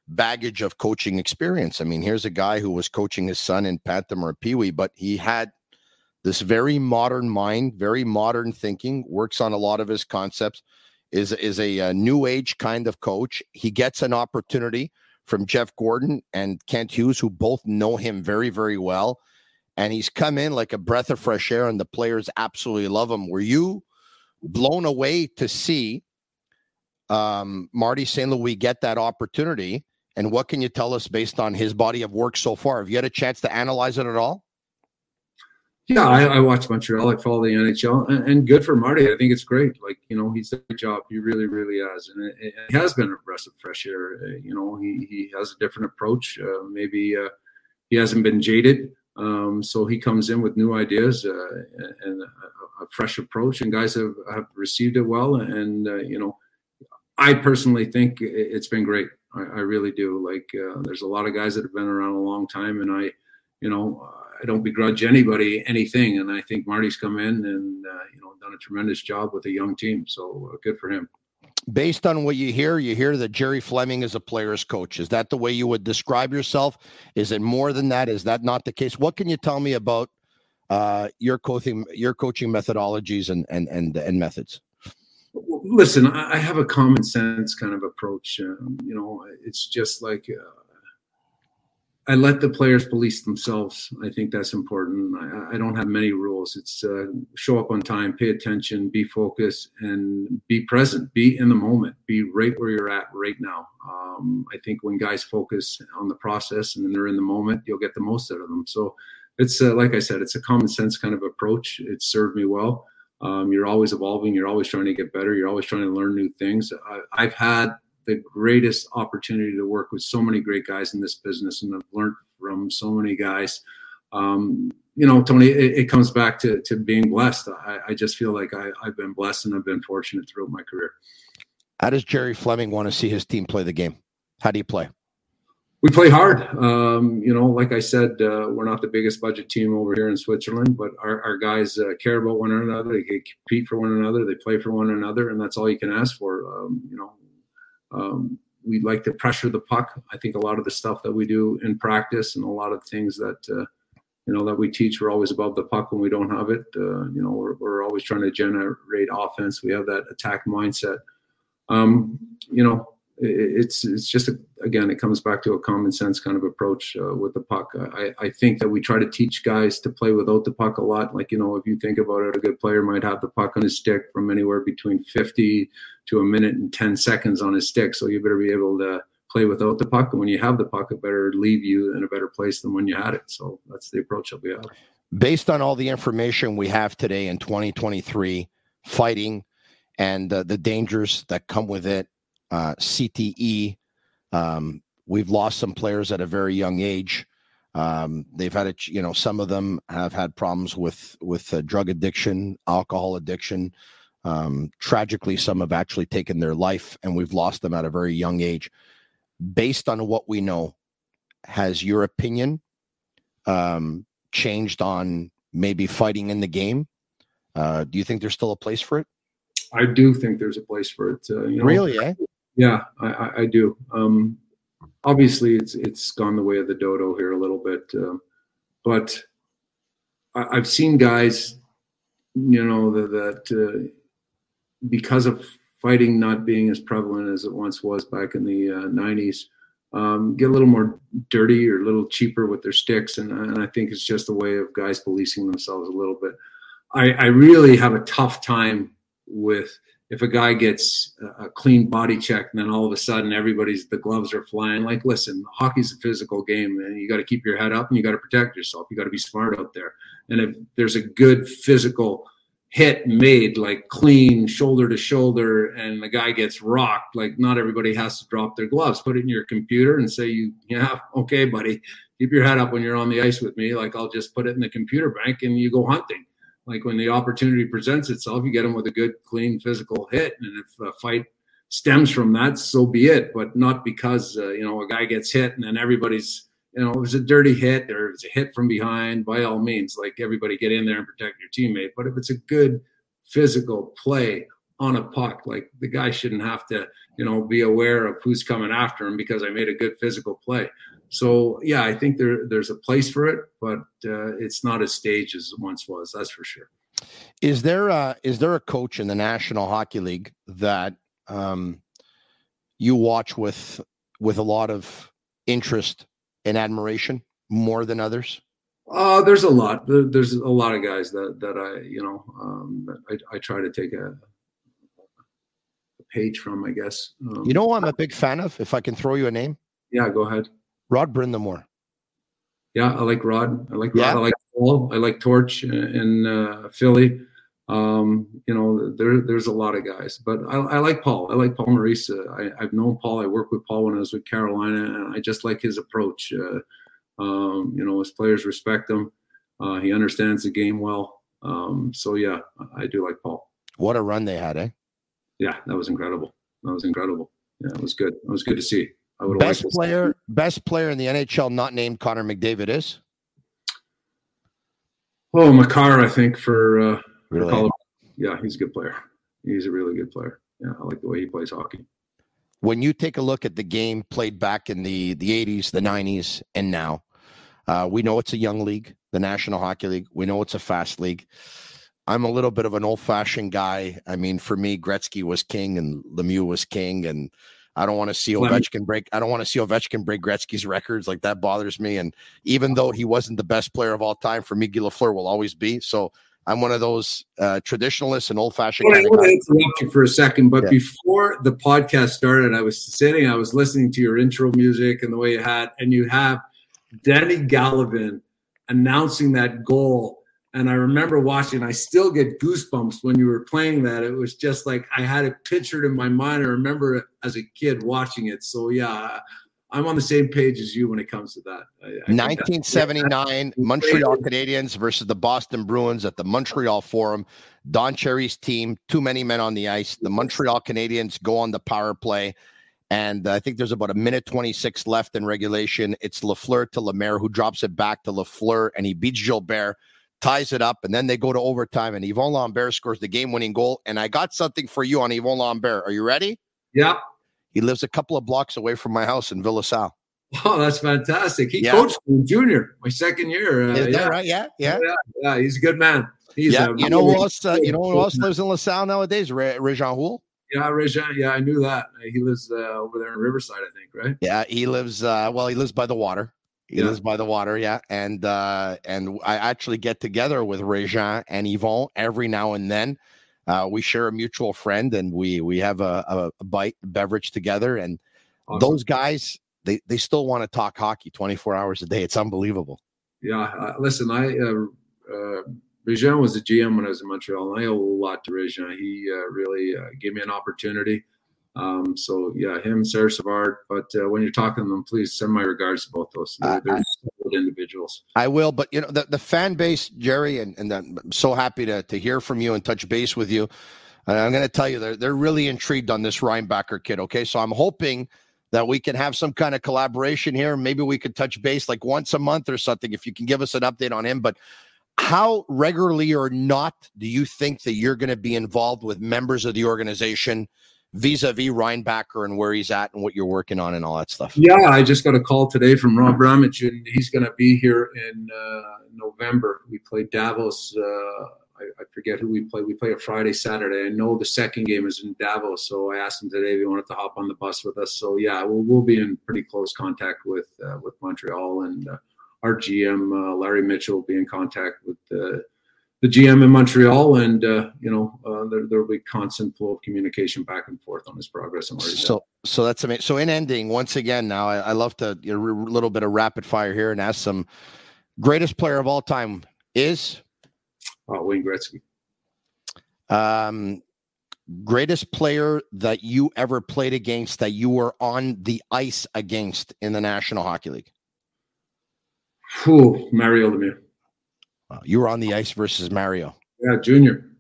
E: baggage of coaching experience. I mean, here's a guy who was coaching his son in Panther or Pee Wee, but he had this very modern mind, very modern thinking, works on a lot of his concepts. Is is a, a new age kind of coach. He gets an opportunity from Jeff Gorton and Kent Hughes, who both know him very very well, and he's come in like a breath of fresh air, and the players absolutely love him. Were you blown away to see um, Marty St. Louis get that opportunity? And what can you tell us based on his body of work so far? Have you had a chance to analyze it at all?
F: Yeah, I, I watch Montreal. I follow the NHL, and, and, good for Marty. I think it's great. Like you know, he's done a job. He really, really has, and it, has been a breath of fresh air. Uh, you know, he he has a different approach. Uh, maybe uh, he hasn't been jaded, um, so he comes in with new ideas uh, and a, a, fresh approach. And guys have have received it well. And uh, you know, I personally think it's been great. I, I really do. Like, uh, there's a lot of guys that have been around a long time, and I, you know I don't begrudge anybody anything, and I think Marty's come in and uh, you know done a tremendous job with a young team. So uh, good for him.
E: Based on what you hear, you hear that Gerry Fleming is a player's coach. Is that the way you would describe yourself? Is it more than that? Is that not the case? What can you tell me about uh, your coaching your coaching methodologies and and and and methods?
F: Listen, I have a common sense kind of approach. Um, you know, it's just like uh, I let the players police themselves. I think that's important. I, I don't have many rules. It's uh, show up on time, pay attention, be focused, and be present. Be in the moment. Be right where you're at right now. Um, I think when guys focus on the process and they're in the moment, you'll get the most out of them. So it's uh, like I said, it's a common sense kind of approach. It's served me well. Um, you're always evolving. You're always trying to get better. You're always trying to learn new things. I, I've had the greatest opportunity to work with so many great guys in this business, and I've learned from so many guys. Um, you know, Tony, it, it, comes back to to being blessed. I, I just feel like I, I've been blessed and I've been fortunate throughout my career.
E: How does Gerry Fleming want to see his team play the game? How do you play?
F: We play hard. Um, you know, like I said, uh, we're not the biggest budget team over here in Switzerland, but our, our guys uh, care about one another. They compete for one another. They play for one another, and that's all you can ask for. Um, you know, um, we like to pressure the puck. I think a lot of the stuff that we do in practice and a lot of things that uh, you know that we teach, we're always above the puck when we don't have it. Uh, you know, we're, we're always trying to generate offense. We have that attack mindset. Um, you know, it's it's just a, again it comes back to a common sense kind of approach uh, with the puck. I, I think that we try to teach guys to play without the puck a lot. Like you know if you think about it a good player might have the puck on his stick from anywhere between 50 to a minute and 10 seconds on his stick. So you better be able to play without the puck. And when you have the puck it better leave you in a better place than when you had it. So that's the approach that we have.
E: Based on all the information we have today in 2023 fighting and uh, the dangers that come with it uh, CTE. Um, we've lost some players at a very young age. Um, they've had a, you know, some of them have had problems with with uh, drug addiction, alcohol addiction. Um, tragically, some have actually taken their life, and we've lost them at a very young age. Based on what we know, has your opinion um, changed on maybe fighting in the game? Uh, do you think there's still a place for it?
F: I do think there's a place for it. Uh, you know,
E: really, eh?
F: Yeah, I, I do. Um, obviously, it's it's gone the way of the dodo here a little bit, uh, but I, have seen guys, you know, that, that uh, because of fighting not being as prevalent as it once was back in the uh, 90s, um, get a little more dirty or a little cheaper with their sticks, and, and I think it's just a way of guys policing themselves a little bit. I, I really have a tough time with if a guy gets a clean body check and then all of a sudden everybody's the gloves are flying. Like listen hockey's a physical game and you got to keep your head up and you got to protect yourself. You got to be smart out there. And if there's a good physical hit made like clean shoulder to shoulder and the guy gets rocked like not everybody has to drop their gloves. Put it in your computer and say you yeah okay buddy keep your head up when you're on the ice with me. Like i'll just put it in the computer bank and you go hunting like when the opportunity presents itself, you get them with a good, clean physical hit, and if a fight stems from that, so be it. But not because uh, you know a guy gets hit and then everybody's you know it was a dirty hit or it's a hit from behind. By all means, like everybody get in there and protect your teammate. But if it's a good physical play on a puck, like the guy shouldn't have to you know be aware of who's coming after him because I made a good physical play. So yeah, I think there there's a place for it, but uh, it's not as staged as it once was. That's for sure.
E: Is there a, is there a coach in the National Hockey League that um, you watch with with a lot of interest and admiration more than others?
F: Uh, there's a lot. There's a lot of guys that that I you know um, I, I try to take a, a page from. I guess.
E: Um, you know, I'm a big fan of. If I can throw you a name.
F: Yeah, go ahead.
E: Rod Brind'Amour.
F: Yeah, I like Rod. I like Rod. Yeah. I like Paul. I like Torts in uh, Philly. Um, you know, there there's a lot of guys, but I, I like Paul. I like Paul Maurice. I, have known Paul. I worked with Paul when I was with Carolina, and I just like his approach. Uh, um, you know, his players respect him. Uh, he understands the game well. Um, so yeah, I do like Paul.
E: What a run they had, eh?
F: Yeah, that was incredible. That was incredible. Yeah, it was good. It was good to see.
E: I would best player, best player in the NHL not named Connor McDavid is.
F: Oh, Makar, I think for uh, really? For yeah, he's a good player. He's a really good player. Yeah, I like the way he plays hockey.
E: When you take a look at the game played back in the the 80s, the 90s, and now, uh, we know it's a young league, the National Hockey League. We know it's a fast league. I'm a little bit of an old fashioned guy. I mean, for me, Gretzky was king and Lemieux was king. And I don't want to see Ovechkin break. I don't want to see Ovechkin break Gretzky's records. Like that bothers me. And even though he wasn't the best player of all time, for me, Guy Lafleur will always be. So I'm one of those uh, traditionalists and old fashioned.
F: Well, I want to interrupt you for a second, but yeah. before the podcast started, I was sitting, I was listening to your intro music and the way you had, and you have Danny Gallivan announcing that goal. And I remember watching, I still get goosebumps when you were playing that. It was just like I had it pictured in my mind. I remember as a kid watching it. So, yeah, I'm on the same page as you when it comes to that.
E: I, I 1979 Montreal Canadiens versus the Boston Bruins at the Montreal Forum. Don Cherry's team, too many men on the ice. The Montreal Canadiens go on the power play. And uh, I think there's about a minute 26 left in regulation. It's Lafleur to Lemaire, who drops it back to Lafleur, and he beats Gilbert, ties it up, and then they go to overtime, and Yvon Lambert scores the game winning goal. And I got something for you on Yvon Lambert. Are you ready?
F: Yeah.
E: He lives a couple of blocks away from my house in Ville LaSalle.
F: Oh, that's fantastic. He yeah. coached me junior, my second year.
E: Uh, Is that yeah. right? Yeah, yeah,
F: yeah, yeah. He's a good man. He's
E: yeah. you know who else? Uh, you know who else lives in LaSalle nowadays? Re- Houle.
F: Yeah, Réjean. Yeah, I knew that. He lives uh, over there in Riverside, I think. Right?
E: Yeah, he lives. Uh, well, he lives by the water. He yeah. lives by the water, yeah. And uh, and I actually get together with Réjean and Yvon every now and then uh, we share a mutual friend and we we have a, a bite beverage together and awesome. those guys they they still want to talk hockey 24 hours a day it's unbelievable
F: yeah uh, listen i uh, uh Réjean was the GM when I was in Montreal, and I owe a lot to Réjean. He uh, really uh, gave me an opportunity um, so yeah, him, Serge Savard. But uh, when you're talking to them, please send my regards to both those. They're, they're good individuals.
E: I will. But you know, the, the fan base, Gerry, and, and I'm so happy to to hear from you and touch base with you. And I'm going to tell you, they're they're really intrigued on this Reinbacher kid. Okay, so I'm hoping that we can have some kind of collaboration here. Maybe we could touch base like once a month or something. If you can give us an update on him, but how regularly or not do you think that you're going to be involved with members of the organization vis-a-vis Reinbacher and where he's at and what you're working on and all that stuff?
F: Yeah, I just got a call today from Rob Ramage, and he's going to be here in uh, November. We play Davos. Uh, I, I, forget who we play. We play a Friday, Saturday. I know the second game is in Davos, so I asked him today if he wanted to hop on the bus with us. So yeah, we'll, we'll be in pretty close contact with uh, with Montreal and uh, our GM uh, Larry Mitchell will be in contact with the GM in Montreal, and uh, you know uh, there there will be constant flow of communication back and forth on his progress and
E: so so that's amazing. So in ending, once again, now I, I love to a little bit of rapid fire here and ask some greatest player of all time is
F: uh, Wayne Gretzky.
E: Um, greatest player that you ever played against that you were on the ice against in the National Hockey League.
F: Whew, Mario Lemieux.
E: Wow. You were on the ice versus Mario.
F: Yeah, junior.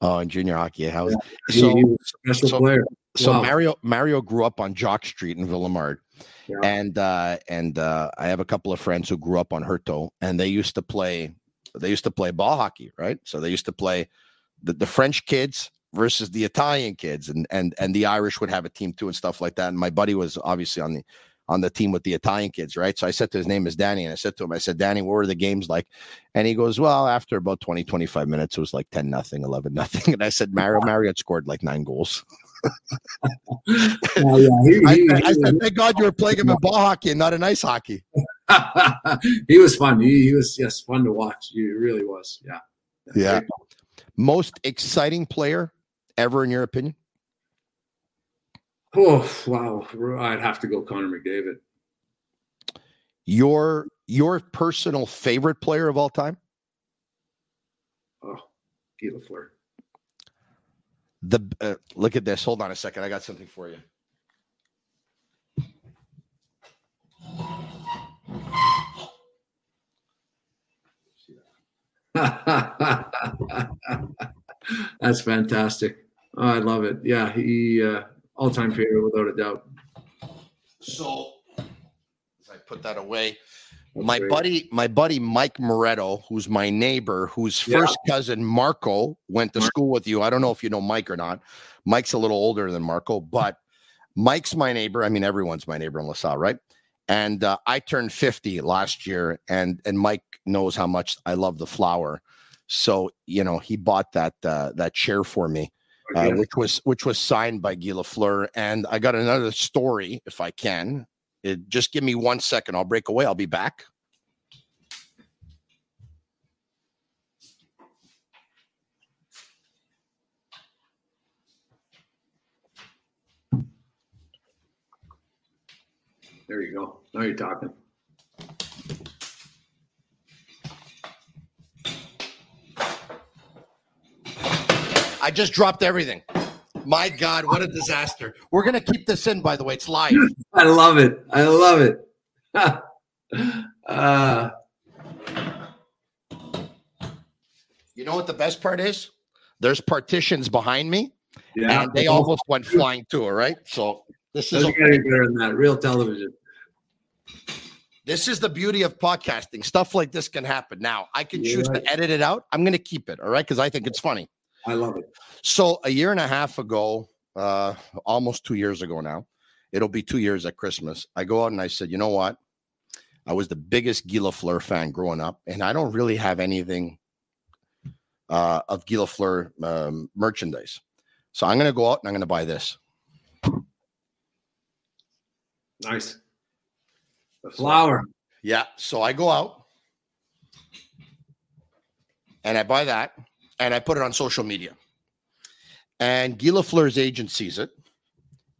E: Oh, in junior hockey. How was
F: yeah, so, he was a special
E: so,
F: player.
E: So wow. Mario Mario grew up on Jogues Street in Ville-Émard. Yeah. And uh, and uh, I have a couple of friends who grew up on Herto, and they used to play they used to play ball hockey, right? So they used to play the, the French kids versus the Italian kids, and and and the Irish would have a team too and stuff like that. And my buddy was obviously on the on the team with the Italian kids, right? So I said to his name is Danny, and I said to him, I said, Danny, what were the games like? And he goes, Well, after about 20, 25 minutes, it was like 10 nothing, 11 nothing. And I said, Mario Marriott scored like nine goals. yeah. he, he, I, I, said, Thank God you were playing him in ball hockey and not in ice hockey.
F: he was fun. He, he, was yes, fun to watch. He really was. Yeah.
E: Yeah. Most exciting player ever in your opinion?
F: Oh wow, I'd have to go Connor McDavid.
E: Your your personal favorite player of all time?
F: Oh, Guy Lafleur.
E: The uh, look at this. Hold on a second. I got something for you.
F: That's fantastic. Oh, I love it. Yeah, he uh, all time favorite without a doubt.
E: So, as I put that away, That's my great. buddy, my buddy Mike Moretto, who's my neighbor, whose first yeah. cousin Marco went to school with you. I don't know if you know Mike or not. Mike's a little older than Marco, but Mike's my neighbor. I mean, everyone's my neighbor in LaSalle, right? And uh, I turned 50 last year, and and Mike knows how much I love the flower. So you know, he bought that uh, that chair for me uh, which was which was signed by Guy Lafleur. And I got another story, if I can. It, just give me one second. I'll break away. I'll be back.
F: There you go. Now you're talking.
E: I just dropped everything. My God, what a disaster. We're going to keep this in, by the way. It's live.
F: I love it. I love it. uh,
E: you know what the best part is? There's partitions behind me, yeah. and they almost went flying too. All right. So this is
F: okay. better than that. Real television.
E: This is the beauty of podcasting. Stuff like this can happen. Now, I can choose right. to edit it out. I'm going to keep it. All right. Because I think it's funny.
F: I love it.
E: So a year and a half ago, uh, almost two years ago now, it'll be two years at Christmas. I go out and I said, you know what? I was the biggest Guy Lafleur fan growing up, and I don't really have anything uh, of Guy Lafleur um, merchandise. So I'm going to go out and I'm going to buy this.
F: Nice. The flower. So,
E: yeah. So I go out and I buy that and I put it on social media. And Guy Lafleur's agent sees it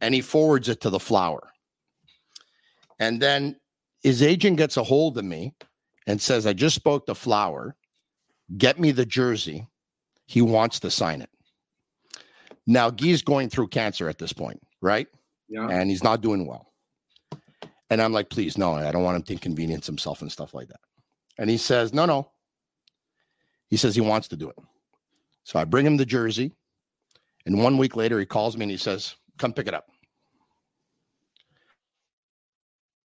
E: and he forwards it to the flower. And then his agent gets a hold of me and says, I just spoke to Flower. Get me the jersey. He wants to sign it. Now, Guy's going through cancer at this point, right? Yeah. And he's not doing well. And I'm like, please, no, I don't want him to inconvenience himself and stuff like that. And he says, no, no. He says he wants to do it. So I bring him the jersey. And one week later, he calls me and he says, Come pick it up.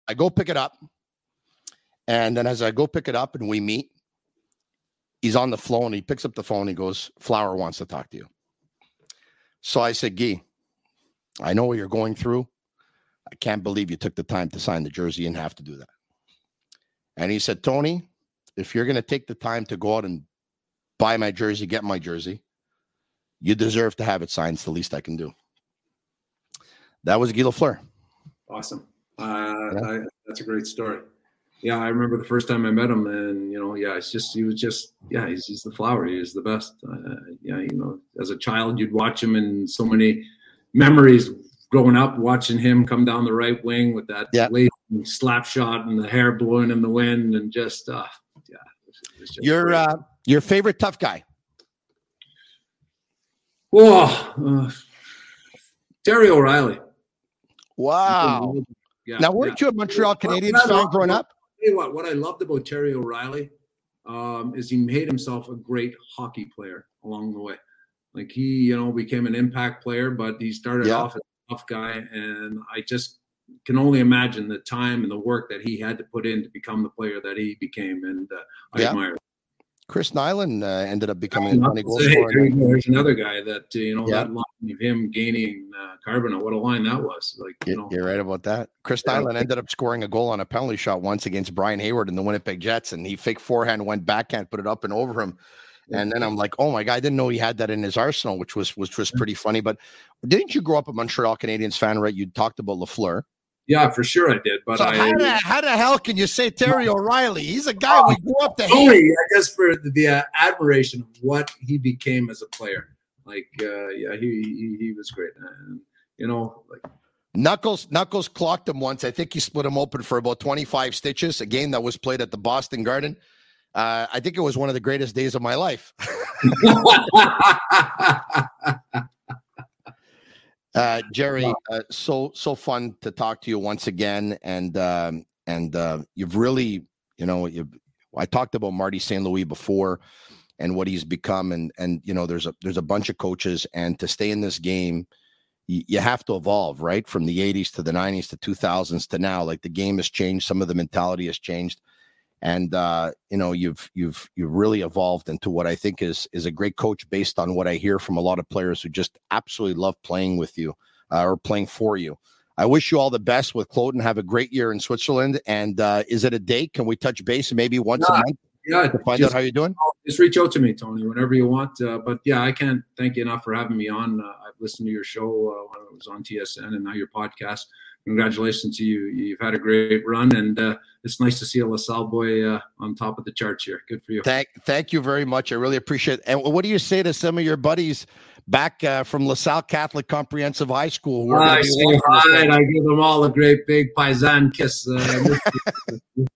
E: I go pick it up. And then as I go pick it up and we meet, he's on the phone. and He picks up the phone. He goes, Flower wants to talk to you. So I said, Gee, I know what you're going through. I can't believe you took the time to sign the jersey and have to do that. And he said, Tony, if you're going to take the time to go out and buy my jersey, get my jersey. You deserve to have it signed. It's the least I can do. That was Guy Lafleur.
F: Awesome. Uh, yeah. I, that's a great story. Yeah, I remember the first time I met him, and you know, yeah, it's just he was just yeah, he's, he's the flower. He is the best. Uh, yeah, you know, as a child, you'd watch him, and so many memories growing up watching him come down the right wing with that yeah. late slap shot and the hair blowing in the wind, and just uh, yeah.
E: Was, You're uh, your favorite tough guy?
F: Oh, uh, Terry O'Reilly.
E: Wow. Yeah, now, weren't yeah. you a Montreal Canadiens fan growing up?
F: Tell you what, what I loved about Terry O'Reilly um, is he made himself a great hockey player along the way. Like he, you know, became an impact player, but he started yeah. off as a tough guy. And I just can only imagine the time and the work that he had to put in to become the player that he became. And uh, I admire
E: Chris Nilan uh, ended up becoming a goal scorer.
F: There's another guy that uh, you know yeah. that line of him gaining uh. What a line that was! Like you
E: know, you're right about that. Chris yeah. Nilan ended up scoring a goal on a penalty shot once against Brian Hayward in the Winnipeg Jets, and he fake forehand went backhand, put it up and over him. And then I'm like, oh my god, I didn't know he had that in his arsenal, which was which was pretty funny. But didn't you grow up a Montreal Canadiens fan, right? You talked about Lafleur.
F: Yeah, for sure I did. But
E: so
F: I,
E: how, the, how, the, hell can you say Terry O'Reilly? He's a guy we grew up to
F: only, hate. I guess for the, the uh, admiration of what he became as a player. Like, uh, yeah, he, he, he was great. And, you know, like
E: Knuckles Knuckles clocked him once. I think he split him open for about 25 stitches. A game that was played at the Boston Garden. Uh, I think it was one of the greatest days of my life. Uh, Gerry, uh, so so fun to talk to you once again, and um, and uh, you've really, you know, you I talked about Marty St. Louis before, and what he's become, and and you know, there's a there's a bunch of coaches, and to stay in this game, you, you have to evolve, right, from the '80s to the '90s to 2000s to now. Like the game has changed, some of the mentality has changed and uh, you know you've you've you've really evolved into what I think is is a great coach based on what I hear from a lot of players who just absolutely love playing with you uh, or playing for you. I wish you all the best with Kloten. Have a great year in Switzerland. And uh, is it a date? Can we touch base maybe once yeah, a month?
F: Yeah,
E: to find just, out how you're doing.
F: Just reach out to me, Tony, whenever you want. Uh, but yeah, I can't thank you enough for having me on. Uh, I've listened to your show uh, when it was on TSN and now your podcast congratulations to you. You've had a great run, and uh, it's nice to see a LaSalle boy uh, on top of the charts here. Good for you.
E: Thank, thank you very much. I really appreciate it. And what do you say to some of your buddies back uh, from LaSalle Catholic Comprehensive High School?
F: Who I say hi. I give them all a great big paisan kiss. Uh,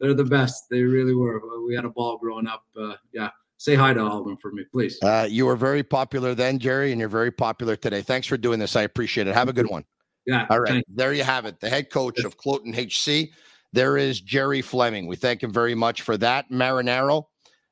F: they're the best. They really were. We had a ball growing up. Uh, yeah say hi to all of them for me, please.
E: Uh, you were very popular then, Gerry, and you're very popular today. Thanks for doing this. I appreciate it. Have a good one.
F: Yeah.
E: All right. There you have it. The head coach of Kloten HC. There is Gerry Fleming. We thank him very much for that. Marinaro.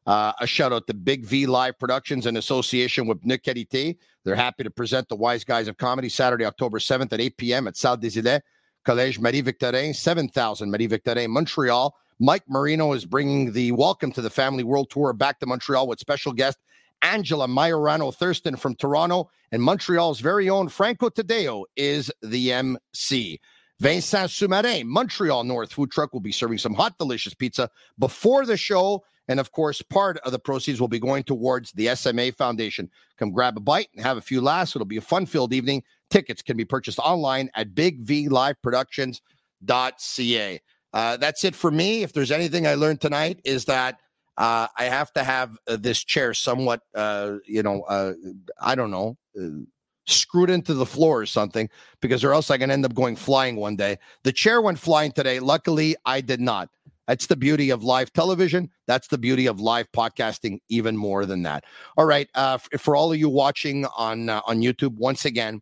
E: Uh, a shout out to Big V Live Productions in association with Nick T. They're happy to present the Wise Guys of Comedy Saturday, October 7th at 8 p.m. at Salle des Îles, Collège Marie Victorin, 7000 Marie Victorin, Montreal. Mike Marino is bringing the Welcome to the Family World Tour back to Montreal with special guest Angela Majorano Thurston from Toronto, and Montreal's very own Franco Tadeo is the MC. Vincent Soumarin, Montreal North Food Truck, will be serving some hot, delicious pizza before the show. And of course, part of the proceeds will be going towards the SMA Foundation. Come grab a bite and have a few laughs. It'll be a fun filled evening. Tickets can be purchased online at bigvliveproductions.ca. Uh, that's it for me. If there's anything I learned tonight, is that uh, I have to have uh, this chair somewhat, uh, you know, uh, I don't know, uh, screwed into the floor or something, because or else I can end up going flying one day. The chair went flying today. Luckily, I did not. That's the beauty of live television. That's the beauty of live podcasting, even more than that. All right, uh, for, for all of you watching on on YouTube, once again,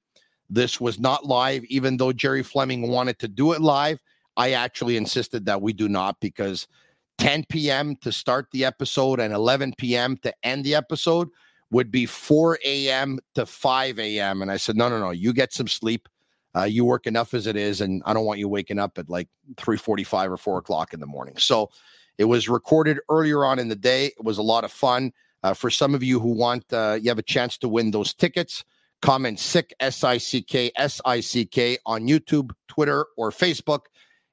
E: this was not live, even though Gerry Fleming wanted to do it live. I actually insisted that we do not because 10 p.m. to start the episode and 11 p.m. to end the episode would be 4 a.m. to 5 a.m. And I said, no, no, no, you get some sleep. Uh, you work enough as it is, and I don't want you waking up at like 3:45 or 4 o'clock in the morning. So it was recorded earlier on in the day. It was a lot of fun. Uh, for some of you who want, uh, you have a chance to win those tickets. Comment sick S I C K S I C K on YouTube, Twitter, or Facebook.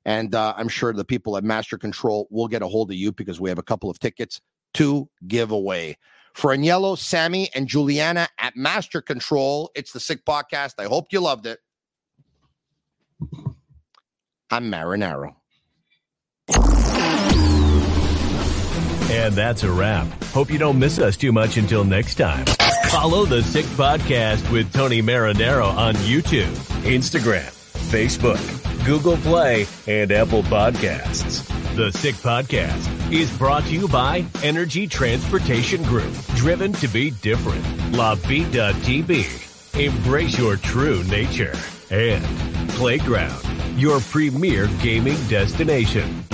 E: And uh, I'm sure the people at Master Control will get a hold of you because we have a couple of tickets to give away. For Agnello, Sammy, and Juliana at Master Control, it's the Sick Podcast. I hope you loved it. I'm Marinaro.
A: And that's a wrap. Hope you don't miss us too much until next time. Follow the Sick Podcast with Tony Marinaro on YouTube, Instagram, Facebook Google Play, and Apple Podcasts. The Sick Podcast is brought to you by Energy Transportation Group, driven to be different. La Vida TV, embrace your true nature. And Playground, your premier gaming destination.